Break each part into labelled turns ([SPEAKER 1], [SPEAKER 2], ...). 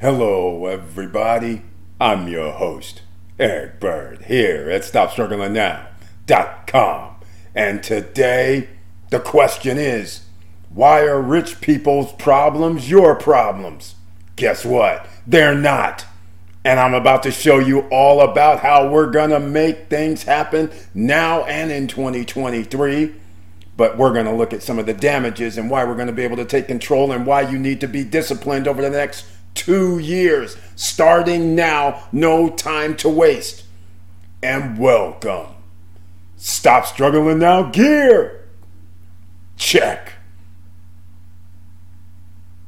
[SPEAKER 1] Hello, everybody. I'm your host, Eric Bird, here at StopStrugglingNow.com. And today, the question is why are rich people's problems your problems? Guess what? They're not. And I'm about to show you all about how we're going to make things happen now and in 2023. But we're going to look at some of the damages and why we're going to be able to take control and why you need to be disciplined over the next two years, starting now, no time to waste. And welcome. Stop struggling now, gear. Check.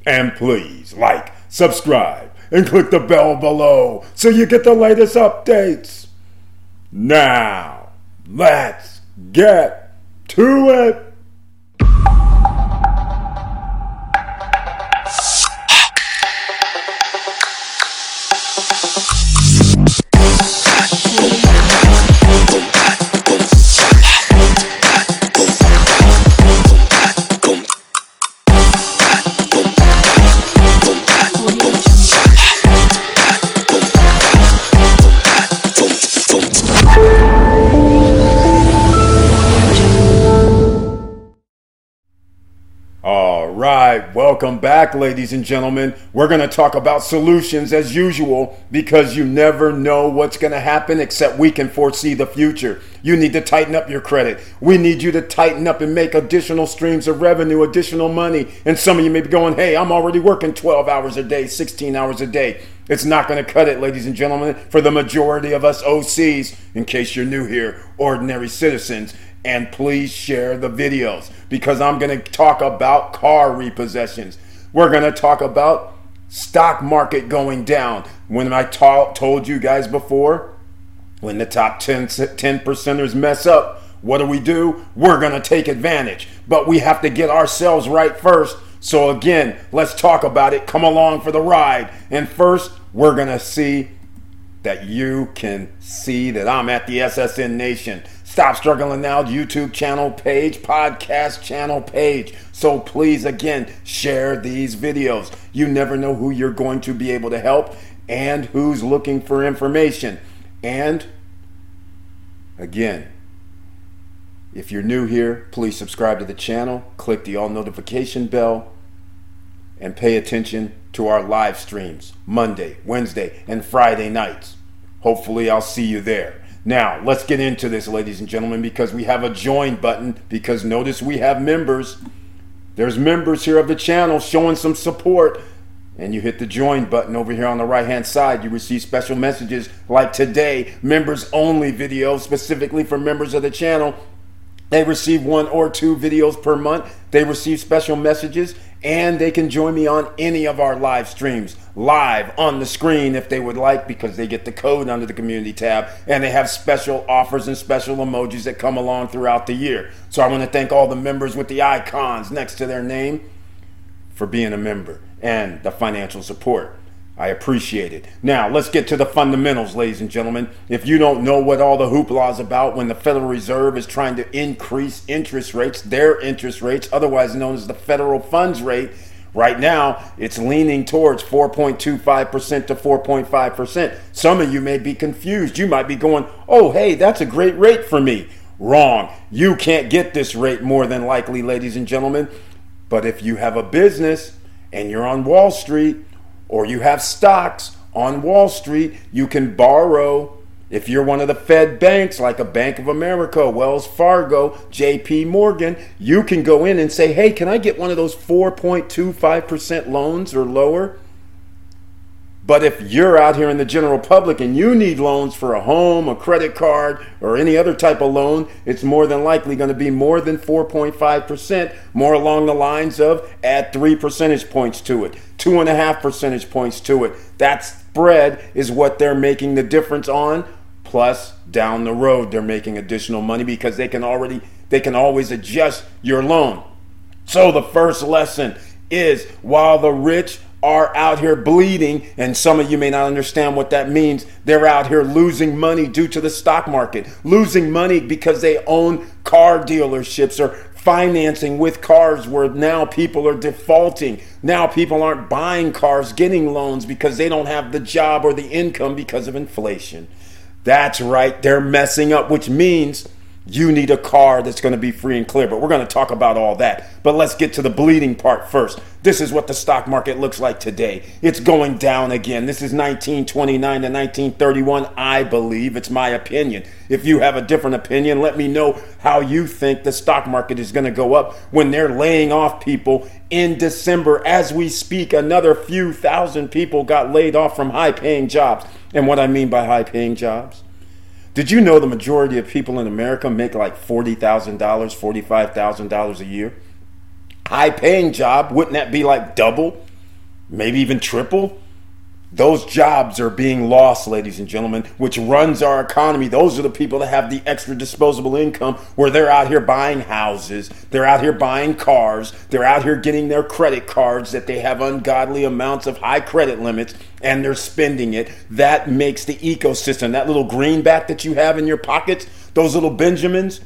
[SPEAKER 1] And please like, subscribe, and click the bell below so you get the latest updates. Now, let's get to it. Welcome back, ladies and gentlemen. We're going to talk about solutions as usual because you never know what's going to happen except we can foresee the future. You need to tighten up your credit. We need you to tighten up and make additional streams of revenue, additional money. And some of you may be going, hey, I'm already working 12 hours a day, 16 hours a day. It's not going to cut it, ladies and gentlemen, for the majority of us OCs, in case you're new here, ordinary citizens and please share the videos because I'm going to talk about car repossessions. We're going to talk about stock market going down. When I ta- told you guys before, when the top 10, 10 percenters mess up, what do we do? We're going to take advantage, but we have to get ourselves right first. So, again, let's talk about it. Come along for the ride. And first, we're going to see that you can see that I'm at the SSN Nation. Stop Struggling Now YouTube channel page, podcast channel page. So please, again, share these videos. You never know who you're going to be able to help and who's looking for information. And again, if you're new here, please subscribe to the channel, click the all notification bell, and pay attention to our live streams Monday, Wednesday, and Friday nights. Hopefully, I'll see you there. Now, let's get into this, ladies and gentlemen, because we have a join button. Because notice we have members. There's members here of the channel showing some support. And you hit the join button over here on the right hand side. You receive special messages like today, members only videos specifically for members of the channel. They receive one or two videos per month. They receive special messages and they can join me on any of our live streams live on the screen if they would like because they get the code under the community tab and they have special offers and special emojis that come along throughout the year. So I want to thank all the members with the icons next to their name for being a member and the financial support. I appreciate it. Now, let's get to the fundamentals, ladies and gentlemen. If you don't know what all the hoopla is about when the Federal Reserve is trying to increase interest rates, their interest rates, otherwise known as the federal funds rate, right now it's leaning towards 4.25% to 4.5%. Some of you may be confused. You might be going, oh, hey, that's a great rate for me. Wrong. You can't get this rate more than likely, ladies and gentlemen. But if you have a business and you're on Wall Street, or you have stocks on Wall Street, you can borrow. If you're one of the Fed banks, like a Bank of America, Wells Fargo, JP Morgan, you can go in and say, hey, can I get one of those 4.25% loans or lower? But if you're out here in the general public and you need loans for a home, a credit card, or any other type of loan, it's more than likely going to be more than 4.5%, more along the lines of add three percentage points to it, two and a half percentage points to it. That spread is what they're making the difference on. Plus, down the road, they're making additional money because they can already, they can always adjust your loan. So the first lesson is while the rich are out here bleeding, and some of you may not understand what that means. They're out here losing money due to the stock market, losing money because they own car dealerships or financing with cars where now people are defaulting. Now people aren't buying cars, getting loans because they don't have the job or the income because of inflation. That's right, they're messing up, which means you need a car that's going to be free and clear. But we're going to talk about all that. But let's get to the bleeding part first. This is what the stock market looks like today. It's going down again. This is 1929 to 1931, I believe. It's my opinion. If you have a different opinion, let me know how you think the stock market is going to go up when they're laying off people in December. As we speak, another few thousand people got laid off from high paying jobs. And what I mean by high paying jobs? Did you know the majority of people in America make like $40,000, $45,000 a year? High paying job, wouldn't that be like double? Maybe even triple? Those jobs are being lost, ladies and gentlemen, which runs our economy. Those are the people that have the extra disposable income where they're out here buying houses, they're out here buying cars, they're out here getting their credit cards that they have ungodly amounts of high credit limits and they're spending it. That makes the ecosystem, that little greenback that you have in your pockets, those little Benjamins,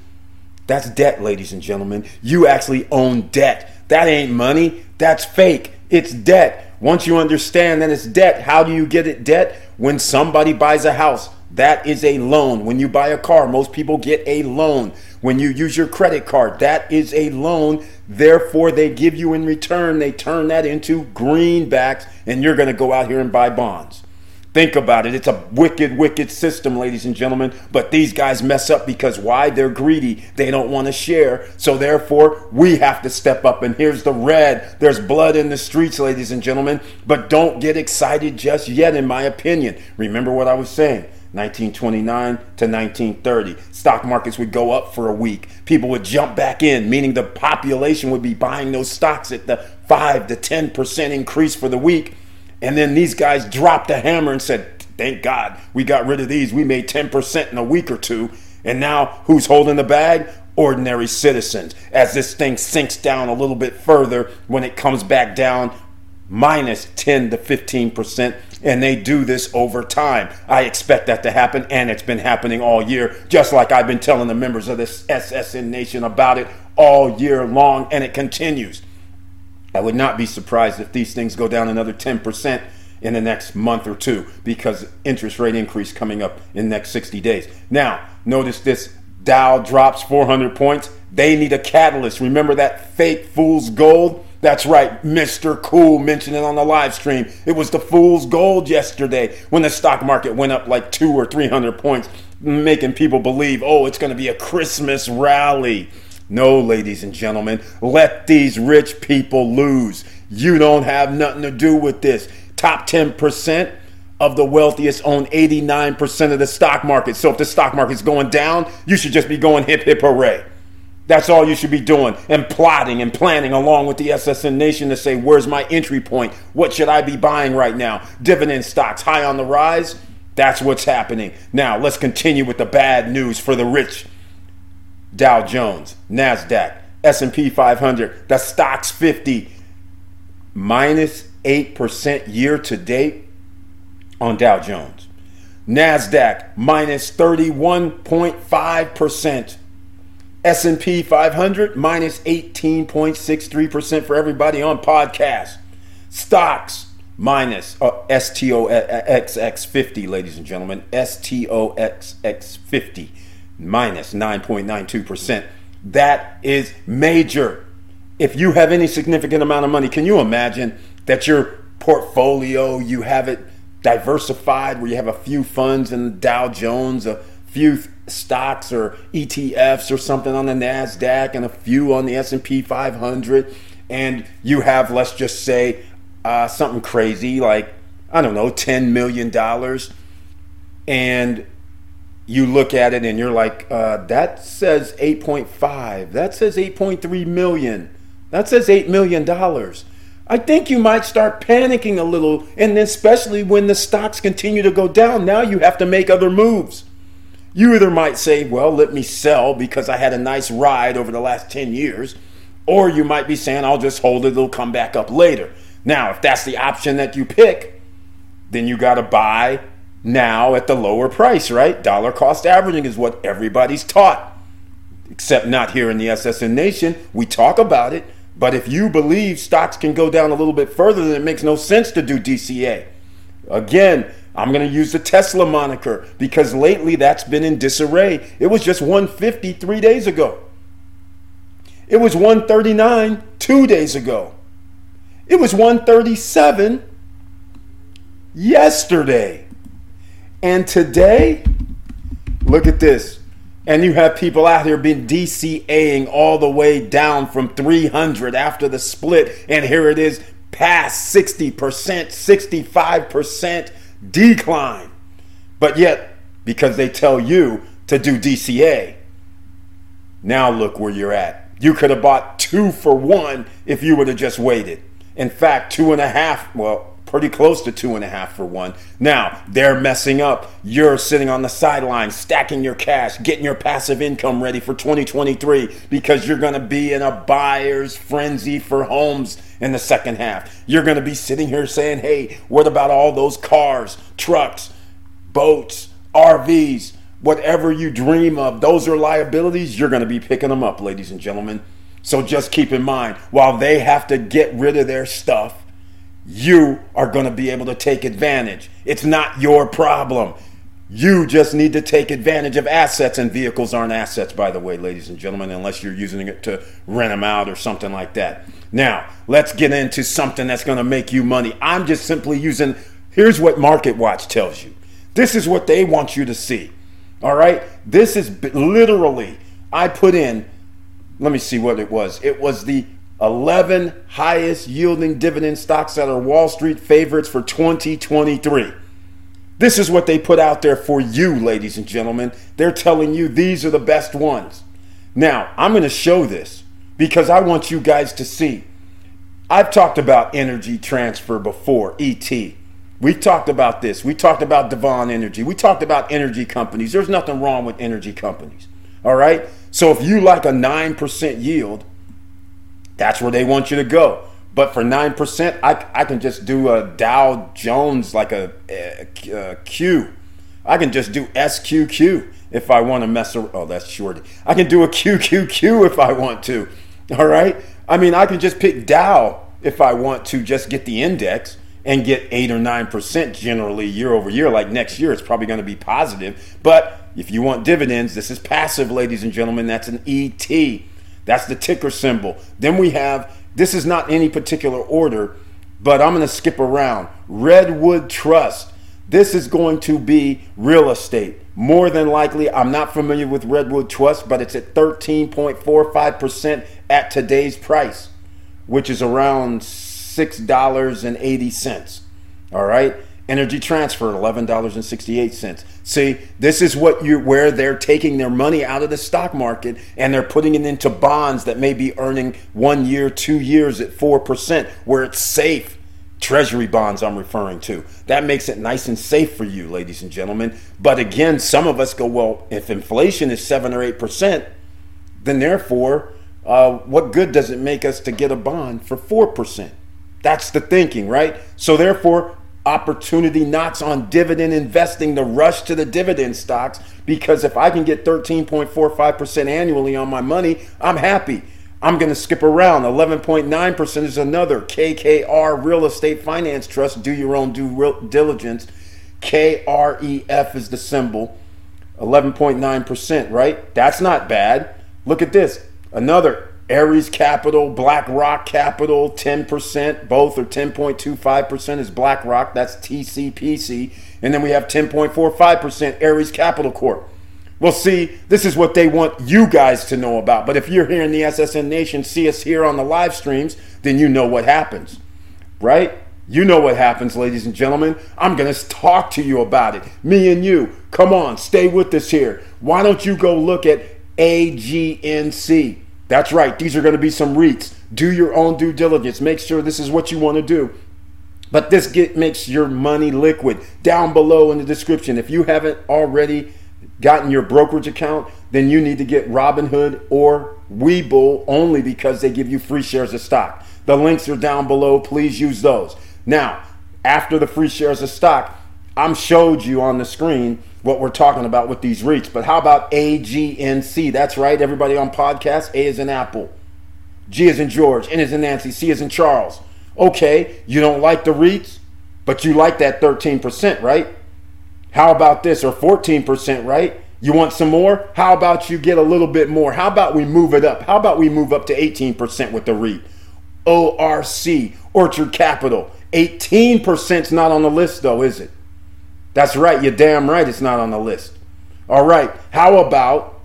[SPEAKER 1] that's debt, ladies and gentlemen. You actually own debt. That ain't money, that's fake. It's debt. Once you understand that it's debt, how do you get it debt? When somebody buys a house, that is a loan. When you buy a car, most people get a loan. When you use your credit card, that is a loan. Therefore, they give you in return, they turn that into greenbacks, and you're going to go out here and buy bonds. Think about it. It's a wicked, wicked system, ladies and gentlemen. But these guys mess up because why? They're greedy. They don't want to share. So therefore, we have to step up. And here's the red. There's blood in the streets, ladies and gentlemen. But don't get excited just yet, in my opinion. Remember what I was saying. 1929 to 1930. Stock markets would go up for a week. People would jump back in, meaning the population would be buying those stocks at the 5 to 10% increase for the week and then these guys dropped the hammer and said, Thank God we got rid of these. We made 10% in a week or two. And now who's holding the bag? Ordinary citizens. As this thing sinks down a little bit further, when it comes back down minus 10 to 15%, and they do this over time. I expect that to happen, and it's been happening all year, just like I've been telling the members of this SSN Nation about it all year long, and it continues. I would not be surprised if these things go down another 10% in the next month or two because interest rate increase coming up in next 60 days. Now, notice this Dow drops 400 points. They need a catalyst. Remember that fake fool's gold? That's right, Mr. Cool mentioned it on the live stream. It was the fool's gold yesterday when the stock market went up like two or 300 points, making people believe, oh, it's going to be a Christmas rally. No, ladies and gentlemen, let these rich people lose. You don't have nothing to do with this. Top 10% of the wealthiest own 89% of the stock market. So if the stock market's going down, you should just be going hip hip hooray. That's all you should be doing and plotting and planning along with the SSN Nation to say, where's my entry point? What should I be buying right now? Dividend stocks high on the rise? That's what's happening. Now, let's continue with the bad news for the rich Dow Jones, Nasdaq, S&P 500, the stocks 50 minus 8% year to date on Dow Jones. Nasdaq minus 31.5%. S&P 500 minus 18.63% for everybody on podcast. Stocks minus uh, STOXX 50 ladies and gentlemen. STOXX 50 minus 9.92%. That is major. If you have any significant amount of money, can you imagine that your portfolio, you have it diversified where you have a few funds in the Dow Jones, a few stocks or ETFs or something on the Nasdaq and a few on the S&P 500 and you have let's just say uh, something crazy like I don't know 10 million dollars and you look at it and you're like, uh, that says 8.5. That says 8.3 million. That says $8 million. I think you might start panicking a little, and especially when the stocks continue to go down. Now you have to make other moves. You either might say, well, let me sell because I had a nice ride over the last 10 years, or you might be saying, I'll just hold it, it'll come back up later. Now, if that's the option that you pick, then you got to buy now at the lower price, right? Dollar cost averaging is what everybody's taught. except not here in the SSN Nation. We talk about it, but if you believe stocks can go down a little bit further, then it makes no sense to do DCA. Again, I'm going to use the Tesla moniker because lately that's been in disarray. It was just 150 three days ago. It was 139 two days ago. It was 137 yesterday. And today, look at this. And you have people out here being DCAing all the way down from 300 after the split. And here it is past 60%, 65% decline. But yet, because they tell you to do DCA, now look where you're at. You could have bought two for one if you would have just waited. In fact, two and a half, well, pretty close to two and a half for one. Now, they're messing up. You're sitting on the sidelines, stacking your cash, getting your passive income ready for 2023 because you're going to be in a buyer's frenzy for homes in the second half. You're going to be sitting here saying, hey, what about all those cars, trucks, boats, RVs? Whatever you dream of, those are liabilities. You're going to be picking them up, ladies and gentlemen. So just keep in mind, while they have to get rid of their stuff, you are going to be able to take advantage. It's not your problem. You just need to take advantage of assets, and vehicles aren't assets, by the way, ladies and gentlemen, unless you're using it to rent them out or something like that. Now, let's get into something that's going to make you money. I'm just simply using, here's what Market Watch tells you. This is what they want you to see. All right? This is literally, I put in, let me see what it was. It was the 11 highest yielding dividend stocks that are Wall Street favorites for 2023. This is what they put out there for you, ladies and gentlemen. They're telling you these are the best ones. Now, I'm going to show this because I want you guys to see. I've talked about energy transfer before, ET. We talked about this. We talked about Devon Energy. We talked about energy companies. There's nothing wrong with energy companies. All right? So if you like a 9% yield, that's where they want you to go. But for 9%, I, I can just do a Dow Jones like a, a, a Q. I can just do SQQ if I want to mess around. Oh, that's short. I can do a QQQ if I want to. All right? I mean, I can just pick Dow if I want to just get the index and get 8 or 9% generally year over year. Like next year, it's probably going to be positive. But if you want dividends, this is passive, ladies and gentlemen. That's an ET. That's the ticker symbol. Then we have this is not any particular order, but I'm going to skip around. Redwood Trust. This is going to be real estate. More than likely, I'm not familiar with Redwood Trust, but it's at 13.45% at today's price, which is around $6.80. All right. Energy Transfer, $11.68. See, this is what you where they're taking their money out of the stock market and they're putting it into bonds that may be earning one year, two years at 4%, where it's safe. Treasury bonds, I'm referring to. That makes it nice and safe for you, ladies and gentlemen. But again, some of us go, well, if inflation is 7 or 8%, then therefore, uh, what good does it make us to get a bond for 4%? That's the thinking, right? So therefore, opportunity knocks on dividend investing the rush to the dividend stocks because if I can get 13.45% annually on my money, I'm happy. I'm going to skip around. 11.9% is another KKR Real Estate Finance Trust. Do your own due diligence. KREF is the symbol. 11.9%, right? That's not bad. Look at this. Another Ares Capital, BlackRock Capital, 10%, both are 10.25% is BlackRock, that's TCPC. And then we have 10.45% Ares Capital Corp. Well, see, this is what they want you guys to know about. But if you're here in the SSN Nation, see us here on the live streams, then you know what happens, right? You know what happens, ladies and gentlemen. I'm going to talk to you about it. Me and you. Come on, stay with us here. Why don't you go look at AGNC? That's right. These are going to be some REITs. Do your own due diligence. Make sure this is what you want to do. But this get, makes your money liquid. Down below in the description, if you haven't already gotten your brokerage account, then you need to get Robinhood or Webull only because they give you free shares of stock. The links are down below. Please use those. Now, after the free shares of stock, I'm showed you on the screen what we're talking about with these REITs. But how about AGNC? That's right, everybody on podcast. A is in Apple, G is in George, N is in Nancy, C is in Charles. Okay, you don't like the REITs, but you like that 13%, right? How about this, or 14%, right? You want some more? How about you get a little bit more? How about we move it up? How about we move up to 18% with the REIT? ORC, Orchard Capital. 18% is not on the list, though, is it? That's right. You're damn right it's not on the list. All right. How about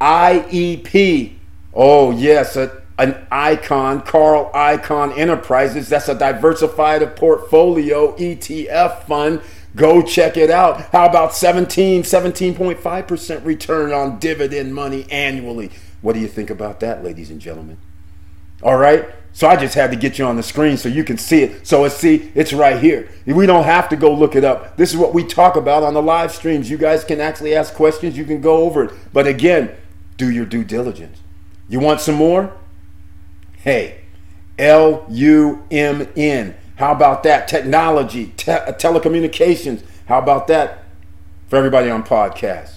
[SPEAKER 1] IEP? Oh, yes, a, an icon, Carl Icahn Enterprises. That's a diversified portfolio ETF fund. Go check it out. How about 17, 17.5% return on dividend money annually? What do you think about that, ladies and gentlemen? All right. So I just had to get you on the screen so you can see it. So it's see, it's right here. We don't have to go look it up. This is what we talk about on the live streams. You guys can actually ask questions. You can go over it. But again, do your due diligence. You want some more? Hey, L U M N. How about that? Technology, te- uh, telecommunications. How about that for everybody on podcast?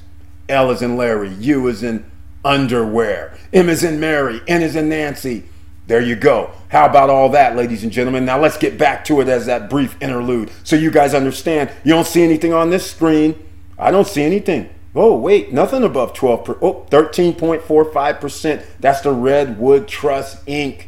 [SPEAKER 1] L is in Larry. U is in underwear. M is in Mary. N is in Nancy. There you go. How about all that, ladies and gentlemen? Now let's get back to it as that brief interlude so you guys understand. You don't see anything on this screen. I don't see anything. Oh, wait, nothing above 12 per, oh, 13.45%. That's the Redwood Trust Inc.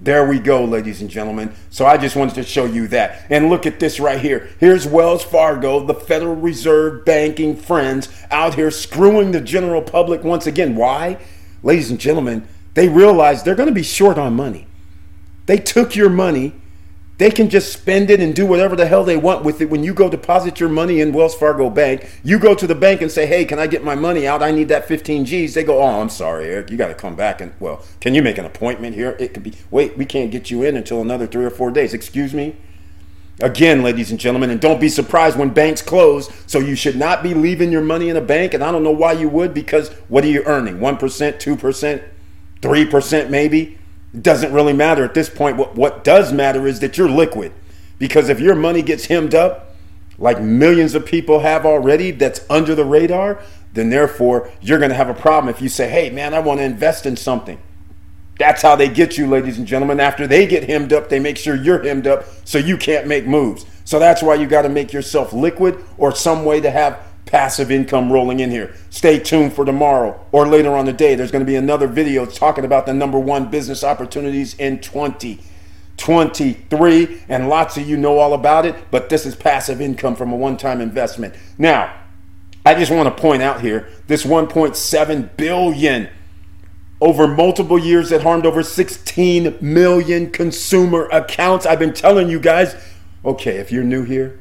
[SPEAKER 1] There we go, ladies and gentlemen. So I just wanted to show you that. And look at this right here. Here's Wells Fargo, the Federal Reserve banking friends out here screwing the general public once again. Why? Ladies and gentlemen, they realize they're going to be short on money. They took your money. They can just spend it and do whatever the hell they want with it. When you go deposit your money in Wells Fargo Bank, you go to the bank and say, "Hey, can I get my money out? I need that 15 G's." They go, "Oh, I'm sorry, Eric. You got to come back and well, can you make an appointment here? It could be wait, we can't get you in until another 3 or 4 days. Excuse me?" Again, ladies and gentlemen, and don't be surprised when banks close. So you should not be leaving your money in a bank, and I don't know why you would because what are you earning? 1%, 2%? 3% maybe. It doesn't really matter at this point. What, what does matter is that you're liquid. Because if your money gets hemmed up, like millions of people have already, that's under the radar, then therefore you're going to have a problem if you say, hey, man, I want to invest in something. That's how they get you, ladies and gentlemen. After they get hemmed up, they make sure you're hemmed up so you can't make moves. So that's why you got to make yourself liquid or some way to have passive income rolling in here. Stay tuned for tomorrow or later on the day. There's going to be another video talking about the number one business opportunities in 2023. And lots of you know all about it, but this is passive income from a one time investment. Now, I just want to point out here this 1.7 billion over multiple years that harmed over 16 million consumer accounts. I've been telling you guys, okay, if you're new here,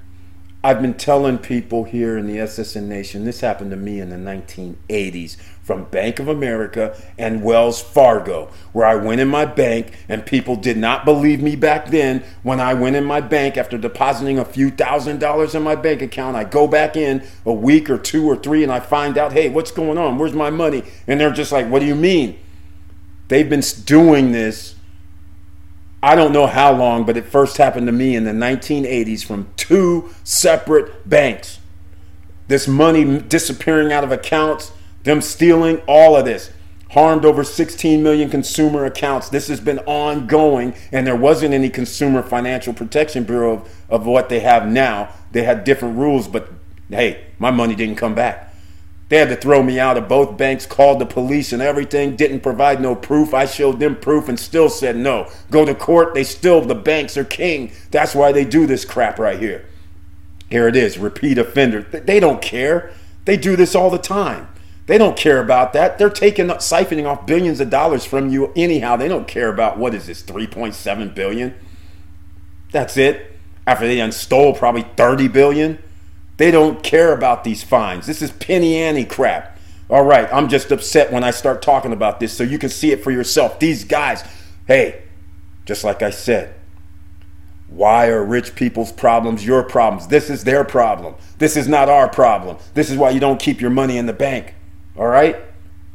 [SPEAKER 1] I've been telling people here in the SSN Nation, this happened to me in the 1980s from Bank of America and Wells Fargo, where I went in my bank and people did not believe me back then. When I went in my bank after depositing a few thousand dollars in my bank account, I go back in a week or two or three and I find out, hey, what's going on? Where's my money? And they're just like, what do you mean? They've been doing this I don't know how long, but it first happened to me in the 1980s from two separate banks. This money disappearing out of accounts, them stealing, all of this harmed over 16 million consumer accounts. This has been ongoing, and there wasn't any Consumer Financial Protection Bureau of, of what they have now. They had different rules, but hey, my money didn't come back. They had to throw me out of both banks, called the police and everything, didn't provide no proof. I showed them proof and still said no. Go to court, they still, the banks are king. That's why they do this crap right here. Here it is, repeat offender. They don't care. They do this all the time. They don't care about that. They're taking siphoning off billions of dollars from you anyhow. They don't care about what is this 3.7 billion. That's it. After they unstole probably 30 billion. They don't care about these fines. This is penny ante crap. All right, I'm just upset when I start talking about this so you can see it for yourself. These guys, hey, just like I said, why are rich people's problems your problems? This is their problem. This is not our problem. This is why you don't keep your money in the bank. All right?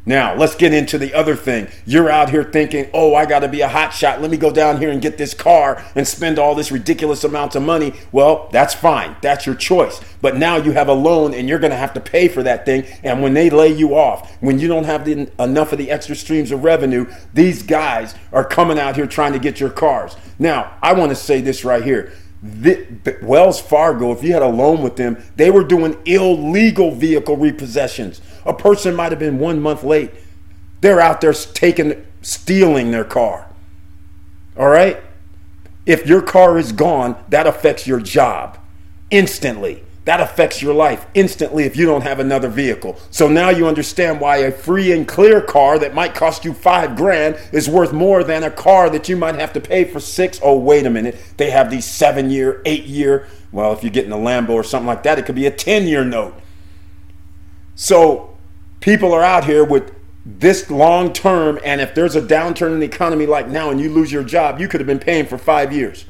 [SPEAKER 1] Now, let's get into the other thing. You're out here thinking, oh, I got to be a hot shot. Let me go down here and get this car and spend all this ridiculous amount of money. Well, that's fine. That's your choice. But now you have a loan and you're going to have to pay for that thing. And when they lay you off, when you don't have the, enough of the extra streams of revenue, these guys are coming out here trying to get your cars. Now, I want to say this right here. The, Wells Fargo, if you had a loan with them, they were doing illegal vehicle repossessions. A person might have been one month late. They're out there taking, stealing their car. All right? If your car is gone, that affects your job instantly. That affects your life instantly if you don't have another vehicle. So now you understand why a free and clear car that might cost you five grand is worth more than a car that you might have to pay for six. Oh, wait a minute. They have these seven year, eight year. Well, if you're getting a Lambo or something like that, it could be a 10 year note. So people are out here with this long term, and if there's a downturn in the economy like now and you lose your job, you could have been paying for five years.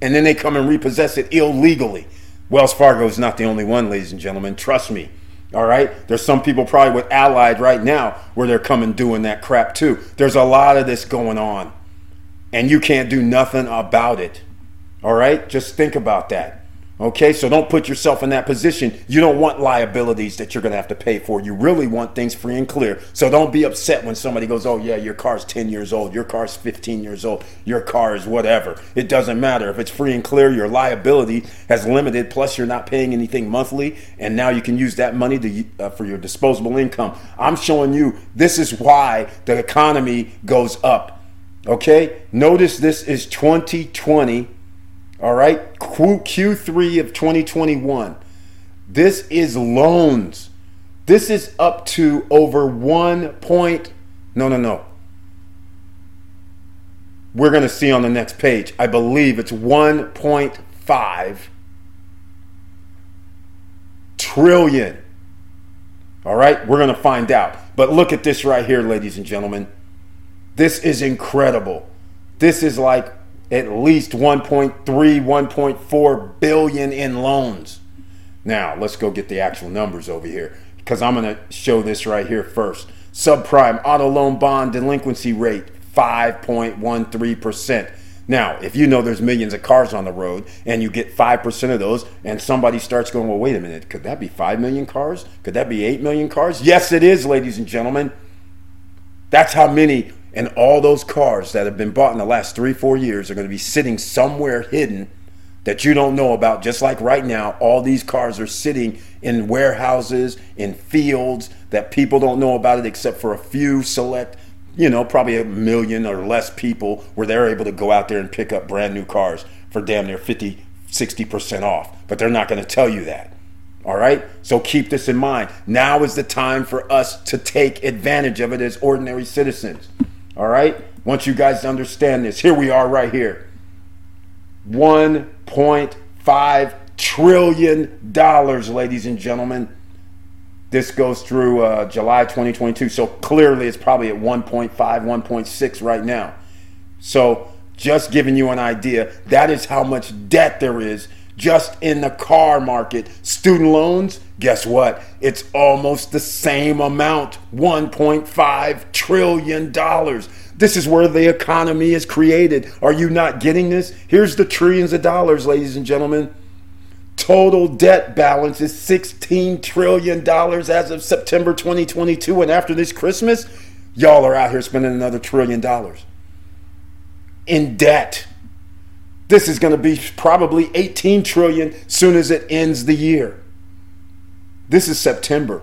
[SPEAKER 1] And then they come and repossess it illegally. Wells Fargo is not the only one, ladies and gentlemen. Trust me. All right. There's some people probably with Allied right now where they're coming doing that crap too. There's a lot of this going on, and you can't do nothing about it. All right. Just think about that. Okay, so don't put yourself in that position. You don't want liabilities that you're going to have to pay for. You really want things free and clear. So don't be upset when somebody goes, Oh, yeah, your car's 10 years old, your car's 15 years old, your car is whatever. It doesn't matter. If it's free and clear, your liability has limited, plus you're not paying anything monthly, and now you can use that money to, uh, for your disposable income. I'm showing you this is why the economy goes up. Okay, notice this is 2020 all right, Q3 of 2021. This is loans. This is up to over 1 point. No, no, no. We're going to see on the next page. I believe it's 1.5 trillion. All right, we're going to find out. But look at this right here, ladies and gentlemen. This is incredible. This is like at least 1.3, 1.4 billion in loans. Now, let's go get the actual numbers over here because I'm going to show this right here first. Subprime auto loan bond delinquency rate 5.13%. Now, if you know there's millions of cars on the road and you get 5% of those and somebody starts going, well, wait a minute, could that be 5 million cars? Could that be 8 million cars? Yes, it is, ladies and gentlemen. That's how many and all those cars that have been bought in the last three, four years are going to be sitting somewhere hidden that you don't know about. Just like right now, all these cars are sitting in warehouses, in fields that people don't know about it except for a few select, you know, probably a million or less people where they're able to go out there and pick up brand new cars for damn near 50, 60% off. But they're not going to tell you that. All right? So keep this in mind. Now is the time for us to take advantage of it as ordinary citizens. All right? Once you guys understand this, here we are right here. $1.5 trillion, ladies and gentlemen. This goes through uh, July 2022. So clearly it's probably at 1.5, 1.6 right now. So just giving you an idea, that is how much debt there is just in the car market. Student loans, guess what? It's almost the same amount $1.5 trillion. This is where the economy is created. Are you not getting this? Here's the trillions of dollars, ladies and gentlemen. Total debt balance is $16 trillion as of September 2022. And after this Christmas, y'all are out here spending another trillion dollars in debt. This is going to be probably 18 trillion soon as it ends the year. This is September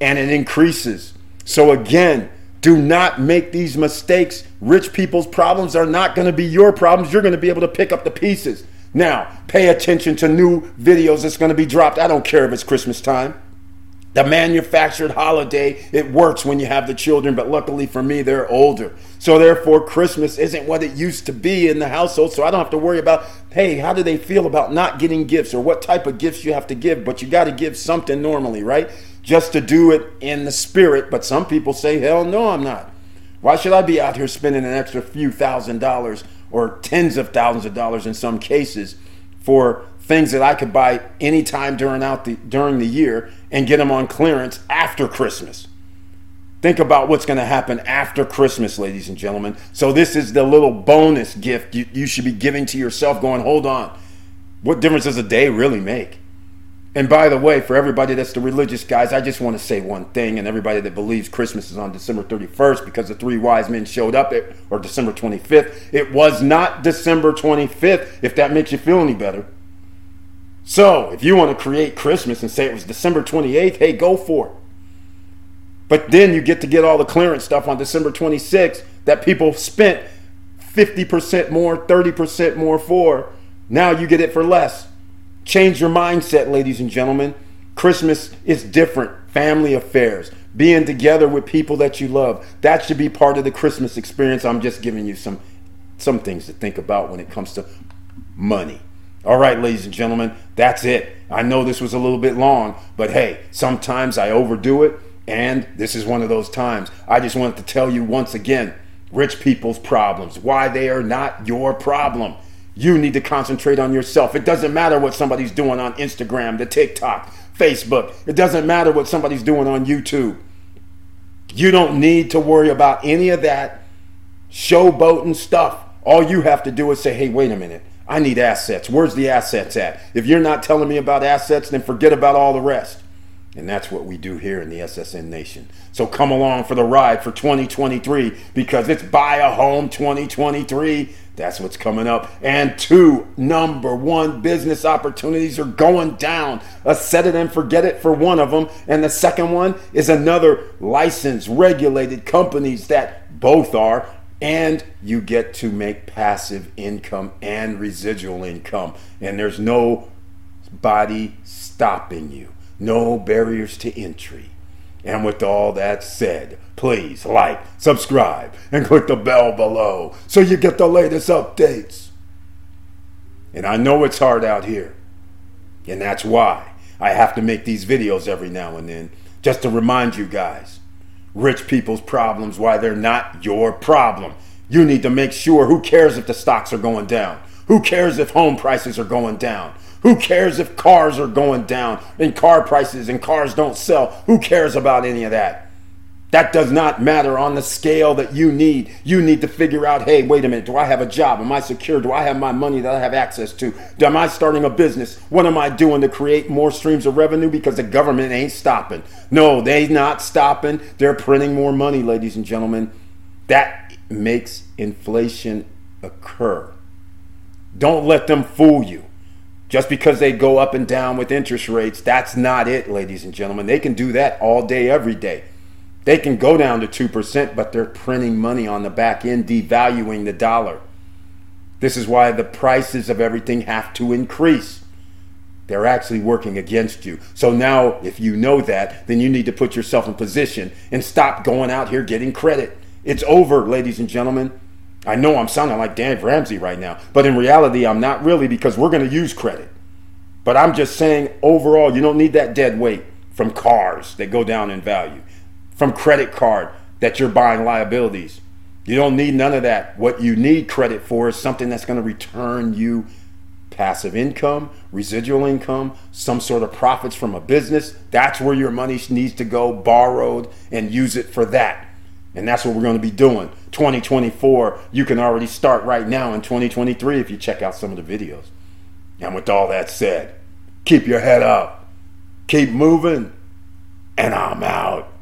[SPEAKER 1] and it increases. So again, do not make these mistakes. Rich people's problems are not going to be your problems. You're going to be able to pick up the pieces. Now, pay attention to new videos that's going to be dropped. I don't care if it's Christmas time. The manufactured holiday, it works when you have the children, but luckily for me, they're older. So therefore, Christmas isn't what it used to be in the household. So I don't have to worry about, hey, how do they feel about not getting gifts or what type of gifts you have to give? But you got to give something normally, right? Just to do it in the spirit. But some people say, hell no, I'm not. Why should I be out here spending an extra few thousand dollars or tens of thousands of dollars in some cases for things that I could buy anytime during out the during the year and get them on clearance after Christmas. Think about what's going to happen after Christmas, ladies and gentlemen. So, this is the little bonus gift you, you should be giving to yourself, going, hold on. What difference does a day really make? And by the way, for everybody that's the religious guys, I just want to say one thing, and everybody that believes Christmas is on December 31st because the three wise men showed up, at, or December 25th. It was not December 25th, if that makes you feel any better. So, if you want to create Christmas and say it was December 28th, hey, go for it. But then you get to get all the clearance stuff on December 26th that people spent 50% more, 30% more for. Now you get it for less. Change your mindset, ladies and gentlemen. Christmas is different. Family affairs, being together with people that you love. That should be part of the Christmas experience. I'm just giving you some some things to think about when it comes to money. All right, ladies and gentlemen, that's it. I know this was a little bit long, but hey, sometimes I overdo it, and this is one of those times. I just wanted to tell you once again rich people's problems, why they are not your problem. You need to concentrate on yourself. It doesn't matter what somebody's doing on Instagram, the TikTok, Facebook. It doesn't matter what somebody's doing on YouTube. You don't need to worry about any of that showboating stuff. All you have to do is say, hey, wait a minute. I need assets. Where's the assets at? If you're not telling me about assets, then forget about all the rest. And that's what we do here in the SSN Nation. So come along for the ride for 2023 because it's buy a home 2023. That's what's coming up. And two number one business opportunities are going down. A set it and forget it for one of them. And the second one is another licensed, regulated companies that both are. And you get to make passive income and residual income. And there's nobody stopping you no barriers to entry. And with all that said, please like, subscribe, and click the bell below so you get the latest updates. And I know it's hard out here. And that's why I have to make these videos every now and then just to remind you guys rich people's problems, why they're not your problem. You need to make sure who cares if the stocks are going down? Who cares if home prices are going down? Who cares if cars are going down and car prices and cars don't sell? Who cares about any of that? That does not matter on the scale that you need. You need to figure out hey, wait a minute, do I have a job? Am I secure? Do I have my money that I have access to? Am I starting a business? What am I doing to create more streams of revenue? Because the government ain't stopping. No, they not stopping. They're printing more money, ladies and gentlemen. That makes inflation occur. Don't let them fool you. Just because they go up and down with interest rates, that's not it, ladies and gentlemen. They can do that all day, every day. They can go down to 2%, but they're printing money on the back end, devaluing the dollar. This is why the prices of everything have to increase. They're actually working against you. So now, if you know that, then you need to put yourself in position and stop going out here getting credit. It's over, ladies and gentlemen. I know I'm sounding like Dave Ramsey right now, but in reality, I'm not really because we're going to use credit. But I'm just saying, overall, you don't need that dead weight from cars that go down in value, from credit card that you're buying liabilities. You don't need none of that. What you need credit for is something that's going to return you passive income, residual income, some sort of profits from a business. That's where your money needs to go borrowed and use it for that. And that's what we're going to be doing. 2024, you can already start right now in 2023 if you check out some of the videos. And with all that said, keep your head up, keep moving, and I'm out.